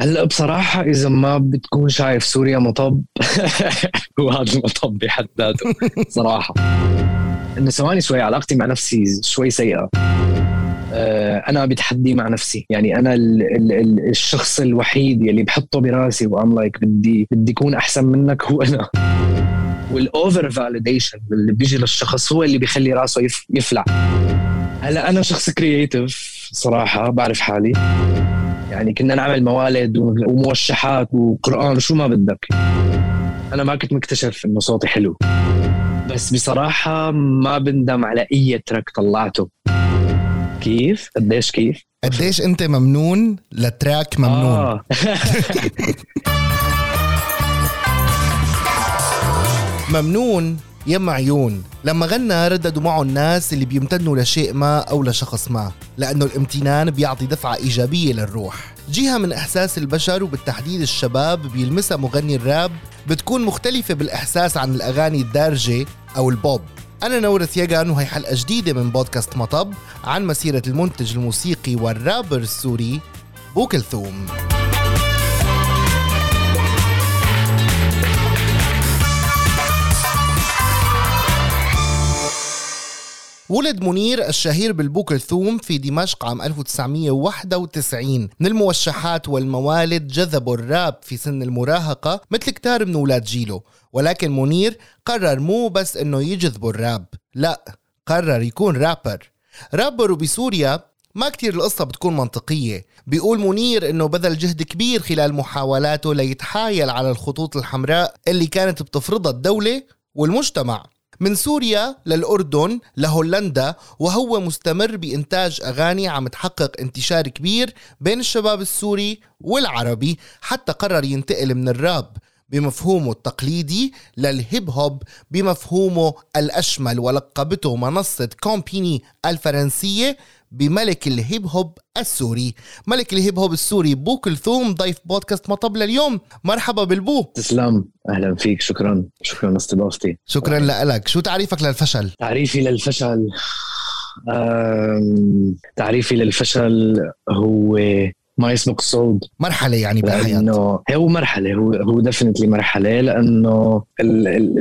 هلا بصراحة إذا ما بتكون شايف سوريا مطب هو هذا المطب بحد ذاته صراحة إنه ثواني شوي علاقتي مع نفسي شوي سيئة. آه، أنا بتحدي مع نفسي. يعني أنا ال ال ال الشخص الوحيد يلي بحطه براسي و I'm like بدي بدي أكون أحسن منك هو أنا. وال over validation اللي بيجي للشخص هو اللي بيخلي راسه يفلع. هلا أنا شخص creative صراحة بعرف حالي. يعني كنا نعمل موالد وموشحات وقرآن وشو ما بدك. أنا ما كنت مكتشف إنه صوتي حلو. بس بصراحة ما بندم على أي تراك طلعته. كيف؟ قديش كيف؟ قديش أنت ممنون لتراك ممنون؟ آه. ممنون يم عيون لما غنى رددوا معه الناس اللي بيمتنوا لشيء ما أو لشخص ما لأنه الامتنان بيعطي دفعة إيجابية للروح. جهة من إحساس البشر وبالتحديد الشباب بيلمسها مغني الراب بتكون مختلفة بالإحساس عن الأغاني الدارجة أو البوب. أنا نورث يجان وهي حلقة جديدة من بودكاست مطب عن مسيرة المنتج الموسيقي والرابر السوري بوكلثوم. ولد منير الشهير بالبوكلثوم في دمشق عام 1991 من الموشحات والموالد جذبوا الراب في سن المراهقة مثل كتار من أولاد جيله ولكن منير قرر مو بس إنه يجذبوا الراب لا قرر يكون رابر. رابر بسوريا ما كتير القصة بتكون منطقية. بيقول منير إنه بذل جهد كبير خلال محاولاته ليتحايل على الخطوط الحمراء اللي كانت بتفرضها الدولة والمجتمع. من سوريا للأردن لهولندا وهو مستمر بإنتاج أغاني عم تحقق انتشار كبير بين الشباب السوري والعربي حتى قرر ينتقل من الراب بمفهومه التقليدي للهيب هوب بمفهومه الأشمل ولقبته منصة كومبيني الفرنسية بملك الهيب هوب السوري. ملك الهيب هوب السوري بو كلثوم ضيف بودكاست مطب لليوم مرحبا بالبو. تسلم. أهلا فيك. شكرا. شكرا لاستضافتي شكرا لك. شو تعريفك للفشل؟ تعريفي للفشل تعريفي للفشل هو ما يسبق الصعود مرحلة يعني بالحياة هو مرحلة هو هو definitely مرحلة لأنه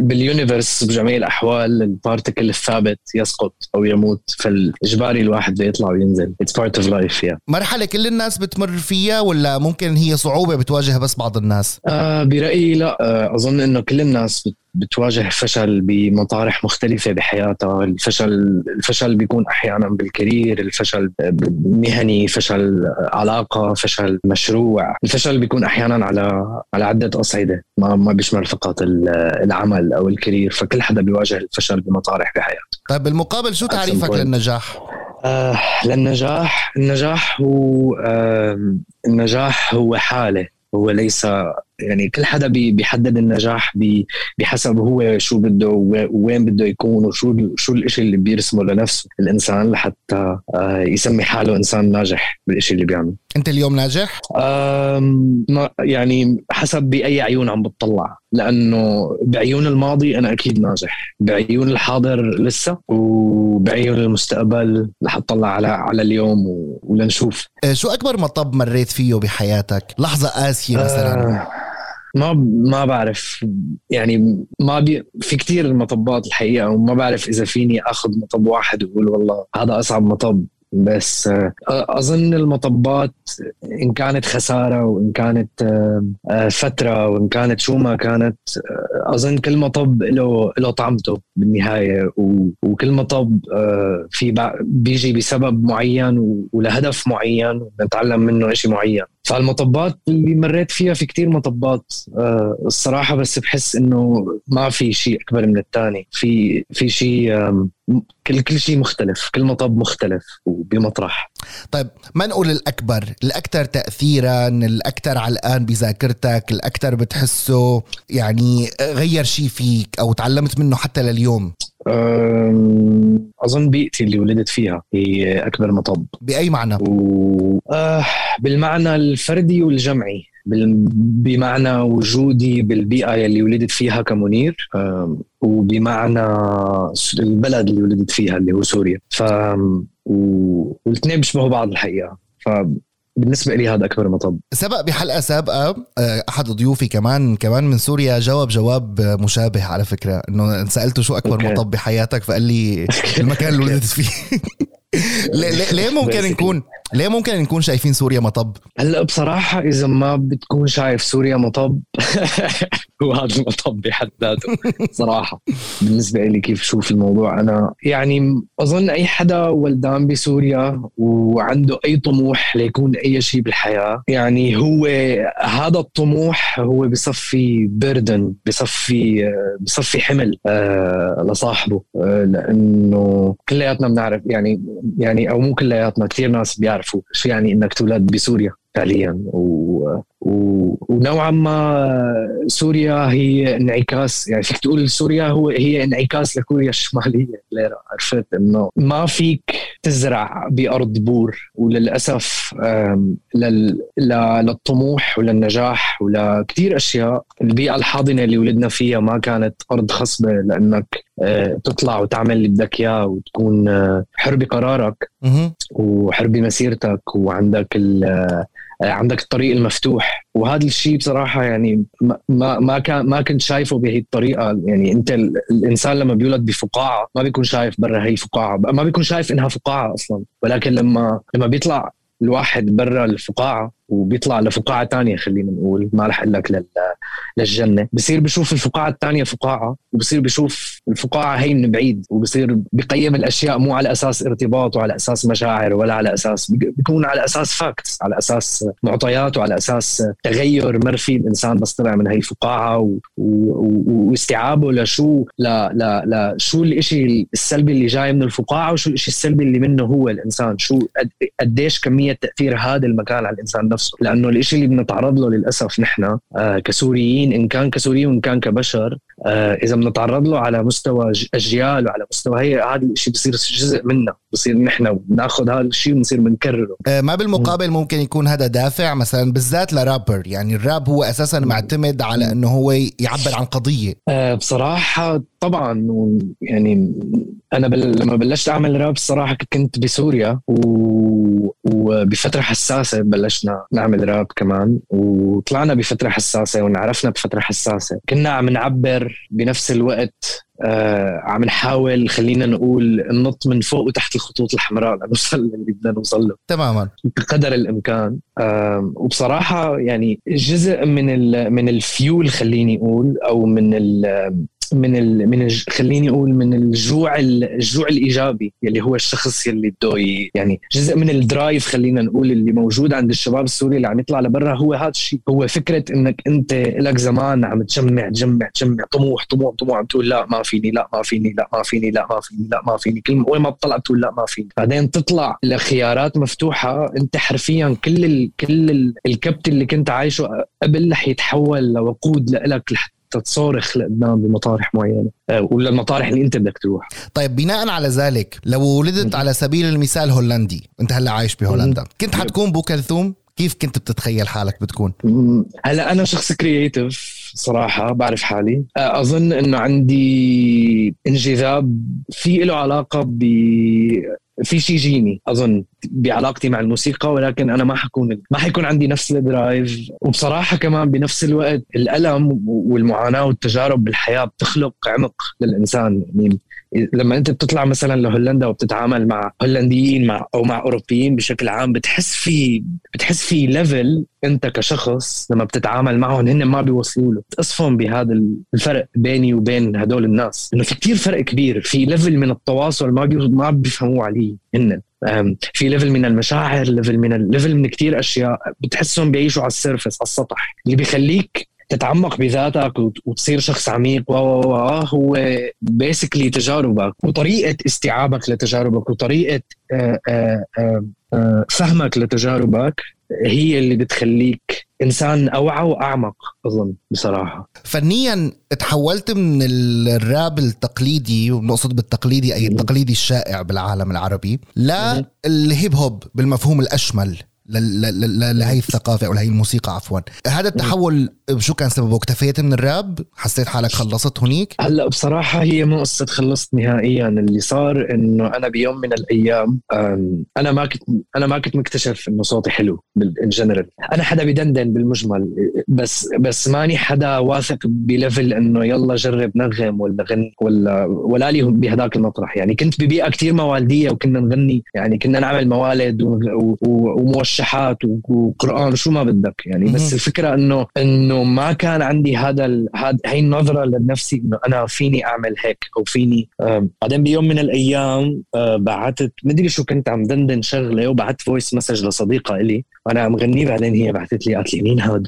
بال universe بجميع الأحوال ال particle الثابت يسقط أو يموت فالإجباري الواحد بده يطلع وينزل. it's part of life yeah مرحلة كل الناس بتمر فيها ولا ممكن هي صعوبة بتواجه بس بعض الناس؟ آه برأيي لا. آه أظن إنه كل الناس بت بتواجه فشل بمطارح مختلفة بحياتها. الفشل الفشل بيكون أحيانا بالكارير الفشل مهني فشل علاقة فشل مشروع. الفشل بيكون أحيانا على على عدة أصعدة. ما ما بيشمل فقط العمل أو الكارير فكل حدا بيواجه الفشل بمطارح بحياته. طيب بالمقابل شو تعريفك للنجاح؟ آه للنجاح النجاح هو آه النجاح هو حالة. هو ليس يعني كل حدا بيحدد النجاح بحسب هو شو بده وين بده يكون وشو شو الشيء اللي بيرسمه لنفسه الإنسان لحتى آه، يسمي حاله إنسان ناجح بالشيء اللي بيعمله أنت اليوم ناجح؟ يعني حسب بأي عيون عم بتطلع لأنه بعيون الماضي أنا أكيد ناجح بعيون الحاضر لسه وبعيون المستقبل رح أطلع على على اليوم ولنشوف. آه، شو أكبر مطب مريت فيه بحياتك؟ لحظة قاسية مثلا. أه ما ما بعرف. يعني ما بي في كثير المطبات الحقيقة وما بعرف إذا فيني أخذ مطب واحد وأقول والله هذا أصعب مطب. بس آه، أظن المطبات إن كانت خسارة وإن كانت آه، فترة وإن كانت شو ما كانت آه، أظن كل مطب له له طعمته بالنهاية. وكل مطب في بيجي بسبب معين ولهدف معين ونتعلم منه شيء معين. فالمطبات اللي مريت فيها في كتير مطبات الصراحة بس بحس إنه ما في شيء أكبر من الثاني في في شيء كل كل شيء مختلف كل مطب مختلف وبمطرح. طيب ما نقول الأكبر؟ الاكثر تاثيرا الاكثر علقان بذاكرتك الاكثر بتحسه يعني غير شيء فيك أو تعلمت منه حتى لليوم؟ أظن بيئتي اللي ولدت فيها هي أكبر مطب. بأي معنى؟ و... آه بالمعنى الفردي والجمعي. بمعنى وجودي بالبيئة يلي ولدت فيها كمنير وبمعنى البلد اللي ولدت فيها اللي هو سوريا. ف والاثنين بيشبهوا بعض الحقيقة. ف بالنسبة لي هذا أكبر مطب. سبق بحلقة سابقة آه، أحد ضيوفي كمان كمان من سوريا جاوب جواب مشابه على فكرة إنه سألته شو أكبر أوكي. مطب بحياتك فقال لي المكان اللي ولدت فيه. ليه, ليه ممكن نكون ليه ممكن نكون شايفين سوريا مطب؟ هلا بصراحة إذا ما بتكون شايف سوريا مطب هو هذا المطب بحد ذاته صراحة بالنسبة لي كيف شوف الموضوع أنا يعني أظن أي حدا ولدان بسوريا وعنده أي طموح ليكون أي شيء بالحياة يعني هو هذا الطموح هو بصفي بردن بصفي بصفي حمل آه لصاحبه آه لأنه كلياتنا بنعرف يعني يعني أو مو كلياتنا كثير ناس بيعرفوا شو يعني إنك تولد بسوريا فعليا. و... ونوعا ما سوريا هي انعكاس يعني فيك تقول سوريا هو هي انعكاس لكوريا الشمالية ليرا عرفت إنه ما فيك تزرع بأرض بور وللأسف لل... للطموح وللنجاح ولكثير أشياء. البيئة الحاضنة اللي ولدنا فيها ما كانت أرض خصبة لأنك آه، تطلع وتعمل اللي بدك إياه وتكون آه، حر بقرارك وحر بمسيرتك وعندك آه، عندك الطريق المفتوح. وهذا الشيء بصراحة يعني ما ما كان ما كنت شايفه بهي الطريقة. يعني أنت الإنسان لما بيولد بفقاعة ما بيكون شايف برا هي الفقاعه ما بيكون شايف إنها فقاعة أصلا. ولكن لما لما بيطلع الواحد برا الفقاعة وبيطلع لفقاعة تانية خلينا نقول. ما رح أقول لك للجنة. بصير بشوف الفقاعة الثانية فقاعة وبصير بشوف الفقاعة هي من بعيد وبصير بقيم الأشياء مو على أساس ارتباط وعلى أساس مشاعر ولا على أساس بيكون على أساس facts على أساس معطيات وعلى أساس تغير مر فيه الإنسان بس طلع من هي الفقاعه و... و... واستيعابه لشو ل... ل... لشو الشيء السلبي اللي جاي من الفقاعة وشو الشيء السلبي اللي منه هو الإنسان شو قديش كمية تأثير هذا المكان على الإنسان نفسه. لأنه الشيء اللي بنتعرض له للأسف نحن آه كسوريين إن كان كسوريين وإن كان كبشر آه إذا بنتعرض له على مستوى أجيال وعلى مستوى هي هذا الشيء بصير جزء منا بصير نحن بناخذ هذا الشيء ونصير بنكرره. آه ما بالمقابل ممكن يكون هذا دافع مثلا بالذات لرابر يعني الراب هو أساسا معتمد على إنه هو يعبر عن قضية. بصراحة طبعا يعني أنا بل... لما بلشت أعمل راب الصراحه كنت بسوريا و... وبفترة حساسة بلشنا نعمل راب كمان وطلعنا بفترة حساسة وانعرفنا بفترة حساسة. كنا عم نعبر بنفس الوقت آه عم نحاول خلينا نقول ننط من فوق وتحت الخطوط الحمراء لنوصل اللي بدنا نوصل له. تماما. بقدر الإمكان. آه وبصراحة يعني جزء من من الفيول خليني أقول أو من من ال من الج... خليني أقول من الجوع الجوع الإيجابي يلي هو الشخص يلي بده يعني جزء من ال drive خلينا نقول اللي موجود عند الشباب السوري اللي عم يطلع لبرا هو هذا الشيء هو فكرة إنك أنت لك زمان عم تجمع تجمع تجمع طموح طموح طموح عم تقول لا ما فيني لا ما فيني لا ما فيني لا ما فيني لا ما فيني. كل وين ما بتطلع بتقول لا ما فيني. بعدين تطلع لخيارات مفتوحة. أنت حرفيا كل ال... كل ال... الكبت اللي كنت عايشه قبل رح يتحول لوقود لك لحتى تصاروخ لقدام بمطارح معينة آه، ولا المطارح اللي انت بدك تروح. طيب بناء على ذلك لو ولدت على سبيل المثال هولندي أنت هلأ عايش بهولندا كنت حتكون بو كلثوم؟ كيف كنت بتتخيل حالك بتكون؟ هلأ أنا شخص creative صراحة بعرف حالي. آه، أظن أنه عندي انجذاب في له علاقة ب في شيء جيني أظن بعلاقتي مع الموسيقى ولكن أنا ما حكون ما حيكون عندي نفس ال drive. وبصراحة كمان بنفس الوقت الألم والمعاناة والتجارب بالحياة بتخلق عمق للإنسان. يعني لما انت بتطلع مثلا لهولندا وبتتعامل مع هولنديين مع أو مع أوروبيين بشكل عام بتحس في بتحس في level أنت كشخص لما بتتعامل معهم هن ما بيوصلوا له بتقصفهم بهذا الفرق بيني وبين هدول الناس. إنه في كتير فرق كبير. في level من التواصل ما ما بيفهموه علي هن. في level من المشاعر level من level من كتير أشياء بتحسهم بيعيشوا على ال surface على السطح. اللي بيخليك تتعمق بذاتك وتصير شخص عميق هو basically تجاربك وطريقة استيعابك لتجاربك وطريقة آه، آه، آه، فهمك لتجاربك هي اللي بتخليك إنسان أوعى وأعمق أظن بصراحة. فنيا تحولت من الراب التقليدي ونقصد بالتقليدي أي التقليدي الشائع بالعالم العربي لل hip hop بالمفهوم الأشمل لهي الثقافة أو لهي الموسيقى عفوا. هذا التحول شو كان سببه؟ اكتفيت من الراب؟ حسيت حالك خلصت هنيك هلا بصراحة هي مو قصة خلصت نهائيا. اللي صار إنه أنا بيوم من الأيام أنا ما كنت أنا ما كنت مكتشف إنه صوتي حلو in general أنا حدا بدندن بالمجمل بس بس ماني حدا واثق ب level إنه يلا جرب نغم ولا غن ولا ولا لي بهداك المطرح. يعني كنت ببيئة كثير موالديه وكنا نغني يعني كنا نعمل موالد وموشحات وقرآن وشو ما بدك يعني. بس الفكرة إنه إنه ما كان عندي هذا هاي النظرة لنفسي إنه أنا فيني أعمل هيك أو فيني بعدين بيوم من الأيام آه، بعثت مدري شو كنت عم دندن شغلة وبعثت voice message لصديقة إلي وأنا عم غني بعدين هي بعثت لي قالت لي مين هاد؟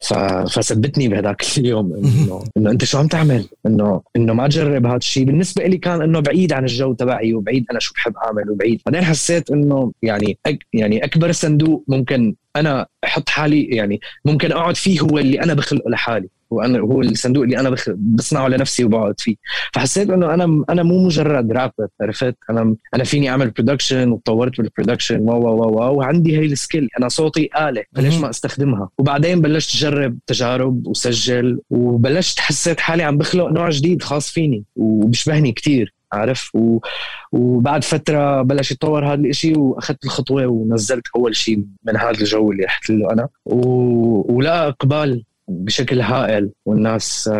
ف... فثبتني بهذاك اليوم انه إنه أنت شو عم تعمل؟ انه إنه ما تجرب هذا الشيء بالنسبة لي كان إنه بعيد عن الجو تبعي وبعيد أنا شو بحب أعمل وبعيد. بعدين حسيت إنه يعني أك... يعني أكبر صندوق ممكن أنا أحط حالي يعني ممكن أقعد فيه هو اللي أنا بخلقه لحالي. وأنا هو الصندوق اللي أنا بصنعه لنفسي وبقعد فيه. فحسيت إنه أنا أنا مو مجرد رابر عرفت؟ أنا أنا فيني أعمل production وتطورت بال production و و و وعندي هي ال skill أنا صوتي آلة. فليش ما أستخدمها. وبعدين بلشت أجرب تجارب وسجل وبلشت حسيت حالي عم بخلق نوع جديد خاص فيني وبيشبهني كتير عارف و... وبعد فترة بلش يتطور هذا الشيء وأخذت الخطوة ونزلت أول شيء من هذا الجو اللي رحت له أنا. و... ولا إقبال. بشكل هائل والناس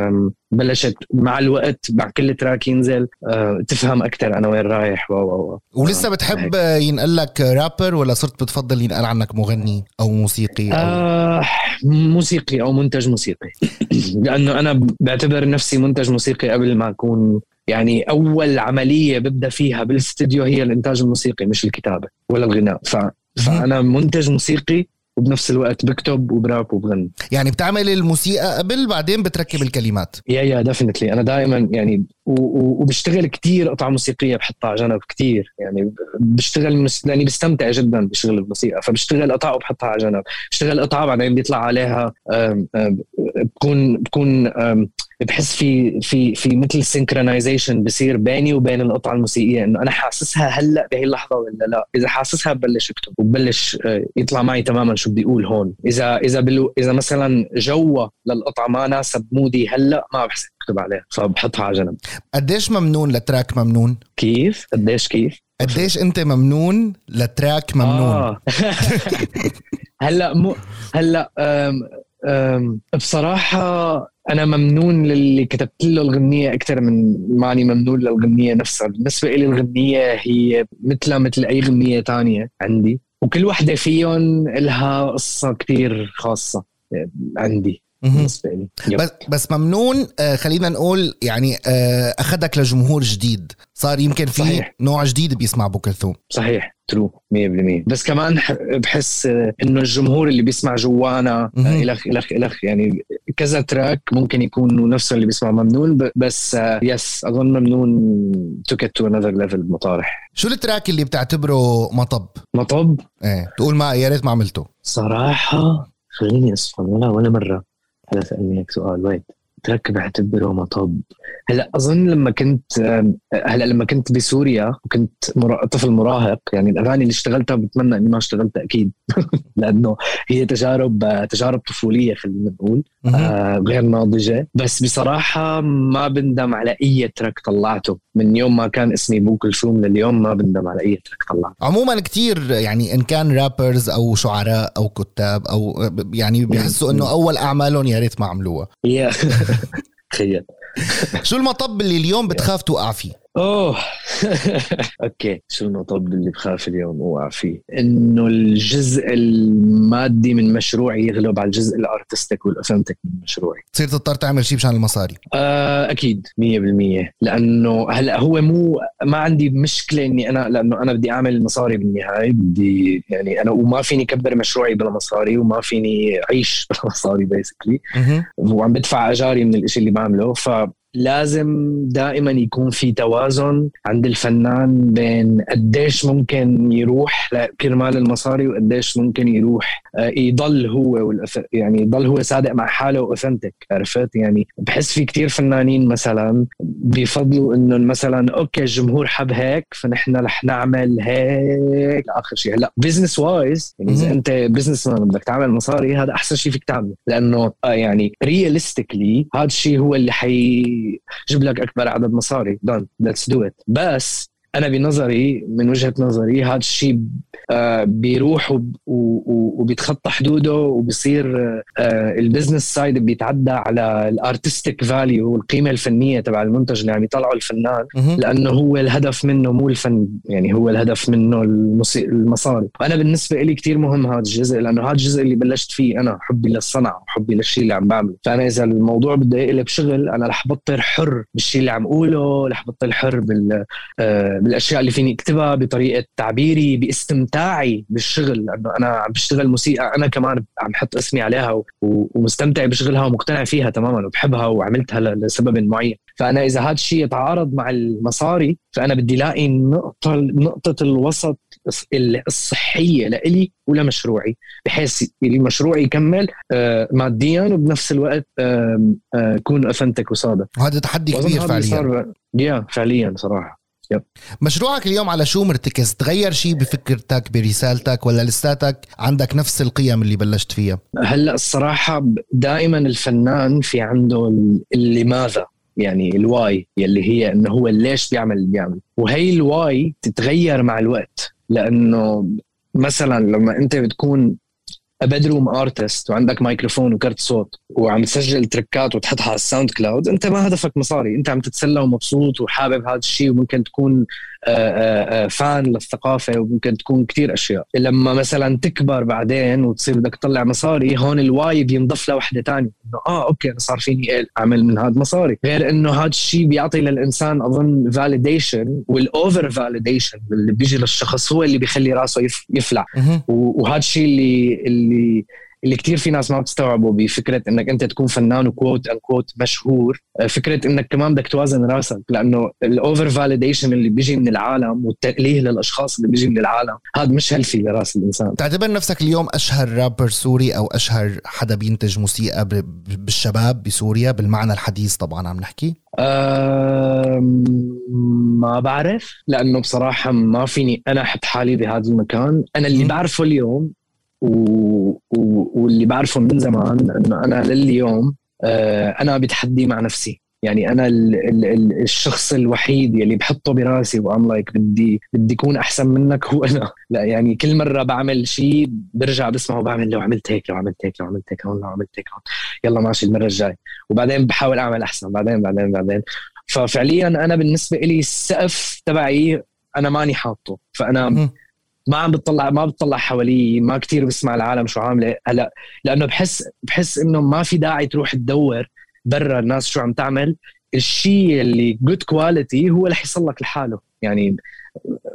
بلشت مع الوقت مع كل تراك ينزل آه، تفهم أكثر أنا وين رايح و و ولسه بتحب ينقل لك رابر ولا صرت بتفضل ينقال عنك مغني أو موسيقي أو... آه موسيقي أو منتج موسيقي. لأنه أنا بعتبر نفسي منتج موسيقي قبل ما أكون يعني أول عملية ببدأ فيها بالاستديو هي الإنتاج الموسيقي مش الكتابة ولا الغناء. ف... فأنا منتج موسيقي وبنفس الوقت بكتب وبراب وبغني يعني بتعمل الموسيقى قبل بعدين بتركب الكلمات. يا يا definitely أنا دائما يعني وبشتغل كتير قطع موسيقية بحطها على جنب كتير. يعني بشتغل مس... لأني بستمتع جدا بشغل الموسيقى فبشتغل قطع وبحطها على جنب. بشتغل قطعه بعدين بيطلع عليها بكون بكون بحس في في في مثل synchronization بصير بيني وبين القطعه الموسيقية إنه أنا حاسسها هلأ بهي اللحظة ولا لا. إذا حاسسها ببلش أكتب وببلش آه، يطلع معي تماما شو بدي أقول هون. إذا إذا blue إذا مثلا جوا للقطعة ما ناسب mood ي هلأ ما بحس اكتب عليها فبحطها على جنب. قديش ممنون لتراك ممنون؟ كيف؟ قديش كيف؟ قديش أنت ممنون لتراك ممنون؟ آه. هلأ مو هلأ أم أم بصراحة أنا ممنون للي كتبت له الغنية أكثر من ماني ممنون للغنية نفسها. بالنسبة لي الغنية هي مثلها مثل أي غنية تانية عندي. وكل وحدة فيهم لها قصة كثير خاصة عندي بالنسبة لي. بس بس ممنون آه خلينا نقول يعني آه أخذك لجمهور جديد. صار يمكن في صحيح. نوع جديد بيسمع أبو كلثوم. صحيح. true 100% بس كمان بحس إنه الجمهور اللي بيسمع جوانا الخ الخ الخ يعني كذا track ممكن يكونوا نفس اللي بيسمع ممنون بس yes أظن ممنون took to another level مطارح. شو ال track اللي بتعتبره مطب؟ مطب؟ إيه تقول ما يا ريت ما عملته. صراحة خليني اصفن ولا ولا مرة. هلا سألني هيك سؤال وأي track بعتبره مطب. هلا أظن لما كنت هلا لما كنت بسوريا وكنت طفل مراهق يعني الأغاني اللي اشتغلتها بتمنى إني ما اشتغلتها أكيد. لأنه هي تجارب تجارب طفولية خلينا نقول آه غير ناضجة. بس بصراحة ما بندم على أي track طلعته. من يوم ما كان اسمي بو كلثوم لليوم ما بندم على أي track طلعته. عموما كتير يعني إن كان rappers أو شعراء أو كتاب أو يعني بيحسوا إنه أول أعمالهم يا ريت ما عملوها. تخيل شو المطب اللي اليوم بتخاف توقع فيه؟ أوه. okay. شو المطب اللي بخاف اليوم أوقع فيه؟ إنه الجزء المادي من مشروعي يغلب على الجزء ال artistic وال authentic من مشروعي. تصير تضطر تعمل شيء مشان المصاري. آه أكيد. 100% لأنه هلأ هو مو ما عندي مشكلة إني أنا لأنه أنا بدي أعمل مصاري بالنهاية. بدي يعني أنا وما فيني كبر مشروعي بلا مصاري وما فيني أعيش بلا مصاري basically وعم بدفع أجاري من الشيء اللي بعمله ف لازم دائما يكون في توازن عند الفنان بين قديش ممكن يروح كرمال المصاري وقديش ممكن يروح يضل هو يعني يضل هو صادق مع حاله و authentic عرفت؟ يعني بحس في كتير فنانين مثلا بيفضلوا انه مثلا okay الجمهور حب هيك فنحن رح نعمل هيك لاخر شيء هلأ business wise يعني إذا أنت businessman بدك تعمل مصاري هذا أحسن شيء فيك تعمله. لأنه آه يعني realistically هذا الشيء هو اللي حيجيب لك أكبر عدد مصاري. then let's do it بس أنا بنظري من وجهة نظري هذا الشيء آه، بيروح وبيتخطى حدوده وبصير ال business side بيتعدى على ال artistic value والقيمة الفنية تبع المنتج اللي عم يطلعه الفنان لأنه هو الهدف منه مو الفن يعني هو الهدف منه المصاري. وأنا بالنسبة لي كثير مهم هذا الجزء لأنه هذا الجزء اللي بلشت فيه أنا حبي للصنعه وحبي للشيء اللي عم بعمله. فأنا إذا الموضوع بده يقلب شغل أنا رح بطل حر بالشيء اللي عم أقوله رح بطل حر بال آه، بالاشياء اللي فيني أكتبها بطريقة تعبيري باستمتاعي بالشغل. لأنه أنا عم بشتغل موسيقى أنا كمان عم حط اسمي عليها ومستمتع بشغلها ومقتنع فيها تماما وبحبها وعملتها لسبب معين. فأنا إذا هذا الشيء يتعارض مع المصاري فأنا بدي الاقي نقطه نقطة الوسط الصحية لإلي ولمشروعي بحيث المشروع يكمل آه، ماديا وبنفس الوقت يكون authentic وصادق. وهذا تحدي كبير فعليا. يا فعليا صراحة. yep. مشروعك اليوم على شو مرتكز؟ تغير شيء بفكرتك برسالتك ولا لساتك عندك نفس القيم اللي بلشت فيها؟ هلأ الصراحة دائما الفنان في عنده لماذا يعني ال why يلي هي إنه هو ليش بيعمل اللي بيعمل. وهي ال why تتغير مع الوقت لأنه مثلا لما أنت بتكون bedroom artist وعندك مايكروفون وكرت صوت وعم تسجل trackات وتحطها على ال SoundCloud انت ما هدفك مصاري انت عم تتسلى ومبسوط وحابب هذا الشيء وممكن تكون fan للثقافة وممكن تكون كتير أشياء. لما مثلا تكبر بعدين وتصير بدك تطلع مصاري هون ال why بينضف له وحده ثانية إنه آه okay أنا صار فيني أعمل من هذا مصاري. غير إنه هذا الشيء بيعطي للإنسان أظن validation وال over validation اللي بيجي للشخص هو اللي بيخلي راسه يفلع. وهذا الشيء اللي اللي اللي كتير في ناس ما بتستوعبوا بفكرة إنك أنت تكون فنان و quote unquote مشهور آه، فكرة إنك كمان بدك توازن راسك لأنه ال over validation اللي بيجي من العالم والتأليه للأشخاص اللي بيجي من العالم هذا مش healthy لراس الإنسان. تعتبر نفسك اليوم أشهر رابر سوري أو أشهر حدا بينتج موسيقى بالشباب بسوريا؟ بالمعنى الحديث طبعا عم نحكي. ما بعرف لأنه بصراحة ما فيني أنا أحط حالي بهذا المكان. أنا اللي بعرفه اليوم و... و... واللي بعرفه من زمان إنه أنا لليوم آه، أنا بتحدي مع نفسي. يعني أنا ال ال الشخص الوحيد يلي بحطه براسي وأم لايك بدي بدي اكون أحسن منك هو أنا. لا يعني كل مرة بعمل شيء برجع بسمعه وبعمل لو عملت هيك لو عملت هيك لو عملت هيك هون لو عملت هيك. هون يلا ماشي المرة الجاي. وبعدين بحاول أعمل أحسن. بعدين بعدين بعدين. ففعليا أنا بالنسبة لي السقف تبعي أنا ماني حاطه. فأنا ما عم بتطلع ما بتطلع حوالي ما كتير بسمع العالم شو عاملة. هلا لأنه بحس بحس إنه ما في داعي تروح تدور برا الناس شو عم تعمل. الشيء اللي good quality هو رح يصل لك لحاله. يعني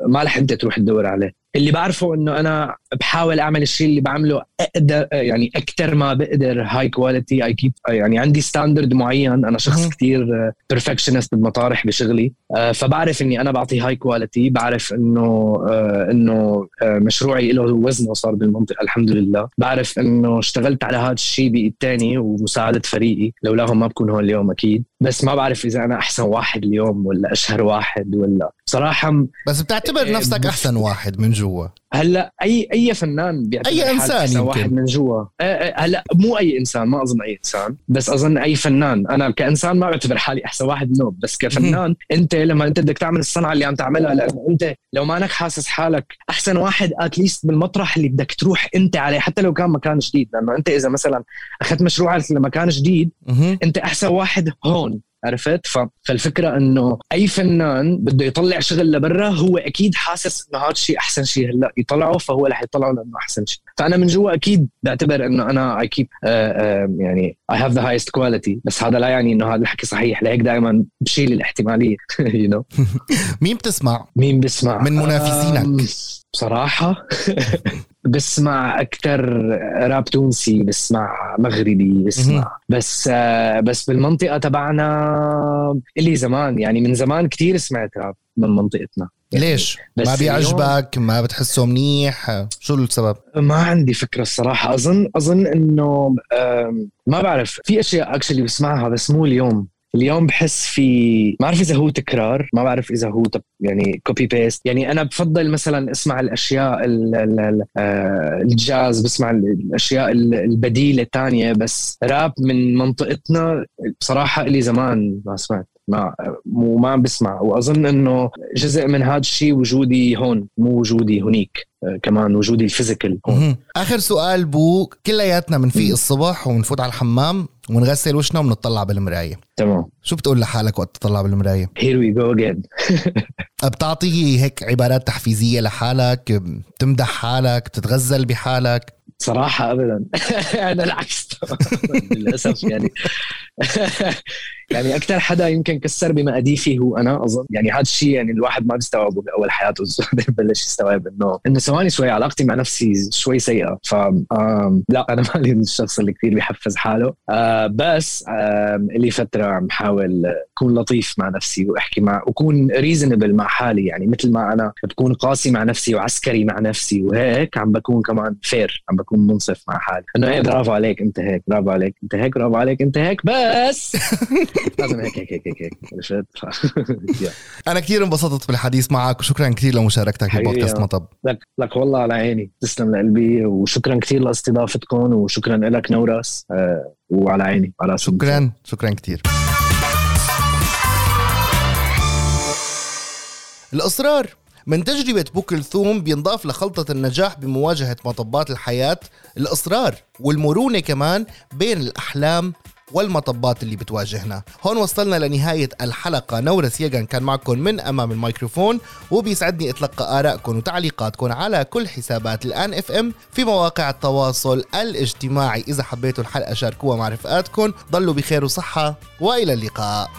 ما رح أنت تروح تدور عليه. اللي بعرفه إنه أنا بحاول أعمل الشيء اللي بعمله أقدر يعني أكثر ما بقدر high quality I keep يعني عندي standard معين. أنا شخص كثير perfectionist بالمطارح بشغلي. آه، فبعرف إني أنا بعطي high quality بعرف إنه آه، إنه آه، مشروعي له وزنه صار بالمنطقة الحمد لله بعرف إنه اشتغلت على هذا الشيء بإيد ثاني ومساعدة فريقي. لولاهم ما بكون هون اليوم أكيد. بس ما بعرف إذا أنا أحسن واحد اليوم ولا أشهر واحد ولا. بصراحه بس بتعتبر نفسك أحسن واحد من جوا. هلا اي أي فنان بيعتبر أي إنسان يمكن. واحد من جوا. آه، آه، هلا مو أي إنسان ما أظن أي إنسان بس أظن أي فنان. أنا كإنسان ما بعتبر حالي أحسن واحد منه بس كفنان أنت لما أنت بدك تعمل الصنعة اللي عم تعملها لأنه أنت لو ما انك حاسس حالك أحسن واحد اتليست بالمطرح اللي بدك تروح أنت عليه حتى لو كان مكان جديد. لأنه أنت إذا مثلا أخذت مشروعك لمكان جديد أنت أحسن واحد هون. عرفت؟ فالفكرة إنه أي فنان بده يطلع شغل لبرا هو أكيد حاسس إنه هذا الشيء أحسن شيء هلأ يطلعه فهو رح يطلعه لأنه أحسن شيء فأنا من جوا أكيد بعتبر إنه أنا I keep uh, uh, يعني I have the highest quality بس هذا لا يعني إنه هذا الحكي صحيح. لهيك دائما بشيل الاحتمالية you know مين بتسمع؟ مين بسمع؟ من منافسينك. بصراحة. بسمع أكثر راب تونسي بسمع مغربي بسمع بس بس بالمنطقة تبعنا اللي زمان يعني من زمان كتير سمعت راب من منطقتنا. ليش؟ بس ما بيعجبك؟ ما بتحسه منيح؟ شو السبب؟ ما عندي فكرة الصراحة. اظن أظن إنه ما بعرف. في أشياء اكشلي بسمعها بس مو اليوم. اليوم بحس في ما بعرف إذا هو تكرار ما بعرف إذا هو يعني copy paste يعني أنا بفضل مثلا أسمع الأشياء ال- ال- ال- آه، الجاز بسمع الأشياء ال- البديلة الثانية بس راب من منطقتنا بصراحة لي زمان ما سمعت. ما مو ما بسمع. وأظن إنه جزء من هذا الشيء وجودي هون مو وجودي هنيك. كمان وجودي ال physical هون. آخر سؤال بو كلياتنا بنفيق. الصبح وبنفوت على الحمام ونغسل وشنا وبنطلع بالمراية. تمام. شو بتقول لحالك وقت تطلع بالمراية؟ Here we go again. بتعطي هيك عبارات تحفيزية لحالك بتمدح حالك بتتغزل بحالك؟ صراحة أبدا. أنا العكس للأسف يعني. يعني أكثر حدا يمكن كسر بمقاديفي هو أنا أظن. يعني هذا الشيء يعني الواحد ما بيستوعبه بأول حياته ببلش يستوعب إنه إنه ثواني شوي علاقتي مع نفسي شوي سيئة. ف لا أنا مالي الشخص اللي كثير بيحفز حاله. آه، بس آم، لي فترة عم حاول أكون لطيف مع نفسي وأحكي مع وأكون reasonable مع حالي. يعني مثل ما أنا بكون قاسي مع نفسي وعسكري مع نفسي وهيك عم بكون كمان fair عم بكون منصف مع حالي. إنه إيه برافو عليك أنت هيك برافو عليك أنت هيك برافو عليك أنت هيك بس! لازم هيك هيك هيك هيك, هيك. عرفت؟ أنا كثير انبسطت بالحديث معك وشكرا كثير لمشاركتك. ببودكاست مطب. لك لك والله على عيني. تسلم لقلبي وشكرا كثير لأستضافتكم وشكرا لك نورس آه، وعلى عيني على شكرا شكرا كثير الإصرار. من تجربة بو كلثوم بينضاف لخلطة النجاح بمواجهة مطبات الحياة. الإصرار والمرونة كمان بين الأحلام والمطبات اللي بتواجهنا. هون وصلنا لنهاية الحلقة. نورس يجن كان معكم من أمام الميكروفون وبيسعدني أتلقى آرائكم وتعليقاتكم على كل حسابات الآن إف إم في مواقع التواصل الاجتماعي. إذا حبيتوا الحلقة شاركوها مع رفقاتكم. ضلوا بخير وصحة وإلى اللقاء.